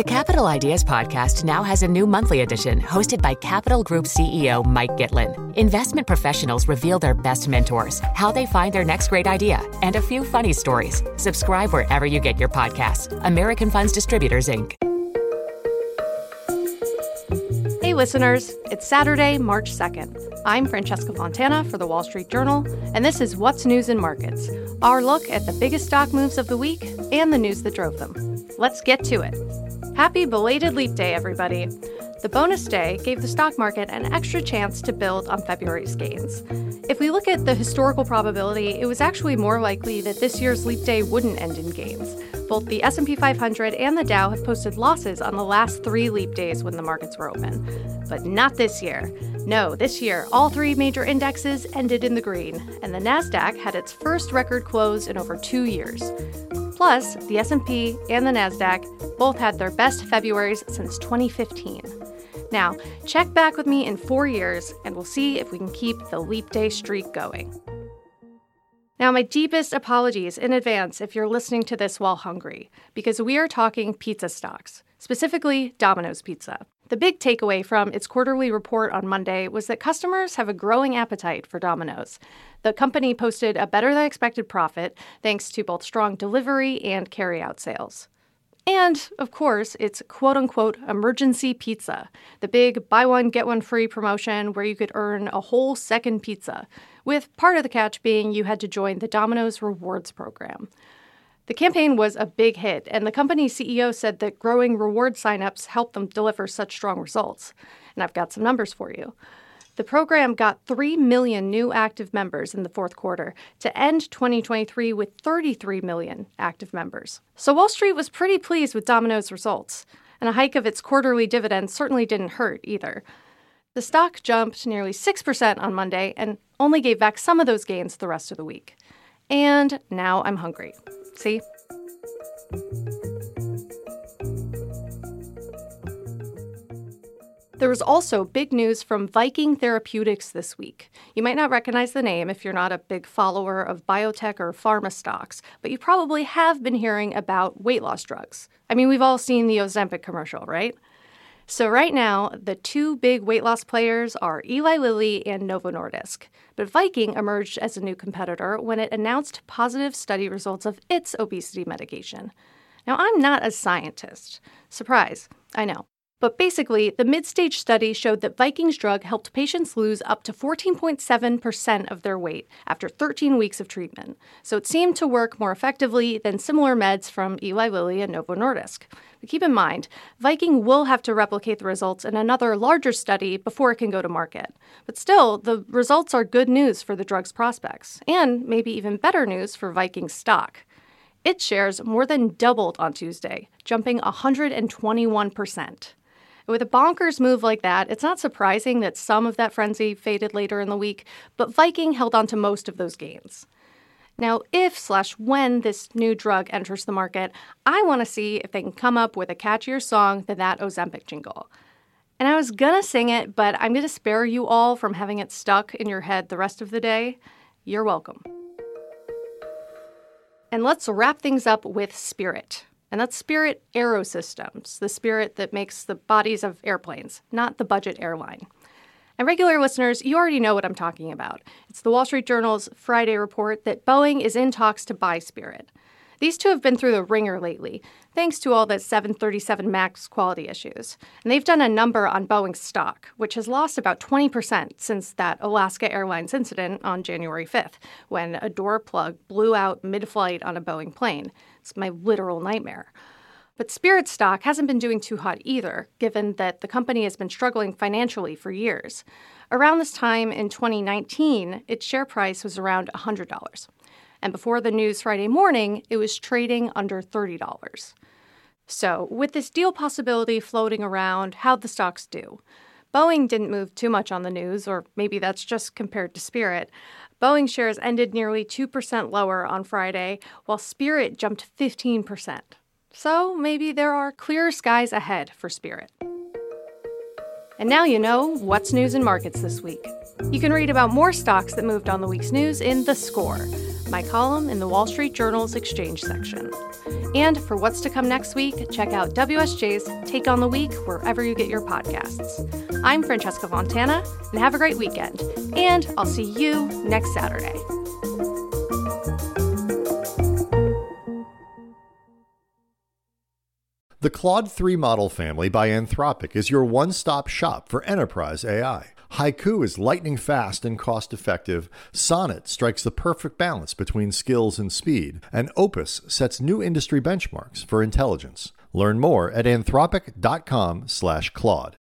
The Capital Ideas Podcast now has a new monthly edition hosted by Capital Group CEO Mike Gitlin. Investment professionals reveal their best mentors, how they find their next great idea, and a few funny stories. Subscribe wherever you get your podcasts. American Funds Distributors, Inc. Hey, listeners, it's Saturday, March 2nd. I'm Francesca Fontana for the Wall Street Journal, and this is What's News in Markets, our look at the biggest stock moves of the week and the news that drove them. Let's get to it. Happy belated Leap Day, everybody. The bonus day gave the stock market an extra chance to build on February's gains. If we look at the historical probability, it was actually more likely that this year's Leap Day wouldn't end in gains. Both the S&P 500 and the Dow have posted losses on the last 3 leap days when the markets were open. But not this year. No, this year all three major indexes ended in the green, and the Nasdaq had its first record close in over 2 years. Plus, the S&P and the Nasdaq both had their best Februarys since 2015. Now, check back with me in 4 years and we'll see if we can keep the leap day streak going. Now, my deepest apologies in advance if you're listening to this while hungry, because we are talking pizza stocks, specifically Domino's Pizza. The big takeaway from its quarterly report on Monday was that customers have a growing appetite for Domino's. The company posted a better than expected profit thanks to both strong delivery and carryout sales. And, of course, it's quote unquote emergency pizza, the big buy one, get one free promotion where you could earn a whole second pizza, with part of the catch being you had to join the Domino's Rewards program. The campaign was a big hit, and the company's CEO said that growing reward signups helped them deliver such strong results. And I've got some numbers for you. The program got 3 million new active members in the fourth quarter to end 2023 with 33 million active members. So Wall Street was pretty pleased with Domino's results, and a hike of its quarterly dividend certainly didn't hurt either. The stock jumped nearly 6% on Monday and only gave back some of those gains the rest of the week. And now I'm hungry. See? There was also big news from Viking Therapeutics this week. You might not recognize the name if you're not a big follower of biotech or pharma stocks, but you probably have been hearing about weight loss drugs. I mean, we've all seen the Ozempic commercial, right? So, right now, the two big weight loss players are Eli Lilly and Novo Nordisk. But Viking emerged as a new competitor when it announced positive study results of its obesity medication. Now, I'm not a scientist. Surprise, I know. But basically, the mid stage study showed that Viking's drug helped patients lose up to 14.7% of their weight after 13 weeks of treatment. So it seemed to work more effectively than similar meds from Eli Lilly and Novo Nordisk. But keep in mind, Viking will have to replicate the results in another larger study before it can go to market. But still, the results are good news for the drug's prospects, and maybe even better news for Viking's stock. Its shares more than doubled on Tuesday, jumping 121%. With a bonkers move like that, it's not surprising that some of that frenzy faded later in the week, but Viking held on to most of those gains. Now, if slash when this new drug enters the market, I want to see if they can come up with a catchier song than that Ozempic jingle. And I was gonna sing it, but I'm gonna spare you all from having it stuck in your head the rest of the day. You're welcome. And let's wrap things up with Spirit. And that's Spirit Aerosystems, the spirit that makes the bodies of airplanes, not the budget airline. And regular listeners, you already know what I'm talking about. It's the Wall Street Journal's Friday report that Boeing is in talks to buy Spirit. These two have been through the ringer lately, thanks to all the 737 MAX quality issues. And they've done a number on Boeing's stock, which has lost about 20% since that Alaska Airlines incident on January 5th, when a door plug blew out mid flight on a Boeing plane. It's my literal nightmare. But Spirit stock hasn't been doing too hot either, given that the company has been struggling financially for years. Around this time in 2019, its share price was around $100. And before the news Friday morning, it was trading under $30. So, with this deal possibility floating around, how'd the stocks do? Boeing didn't move too much on the news, or maybe that's just compared to Spirit. Boeing shares ended nearly 2% lower on Friday, while Spirit jumped 15%. So maybe there are clearer skies ahead for Spirit. And now you know what's news in markets this week. You can read about more stocks that moved on the week's news in The Score. My column in the Wall Street Journal's Exchange section. And for what's to come next week, check out WSJ's Take on the Week wherever you get your podcasts. I'm Francesca Fontana, and have a great weekend. And I'll see you next Saturday. The Claude 3 model family by Anthropic is your one stop shop for enterprise AI. Haiku is lightning fast and cost effective. Sonnet strikes the perfect balance between skills and speed. And Opus sets new industry benchmarks for intelligence. Learn more at anthropic.com/claude.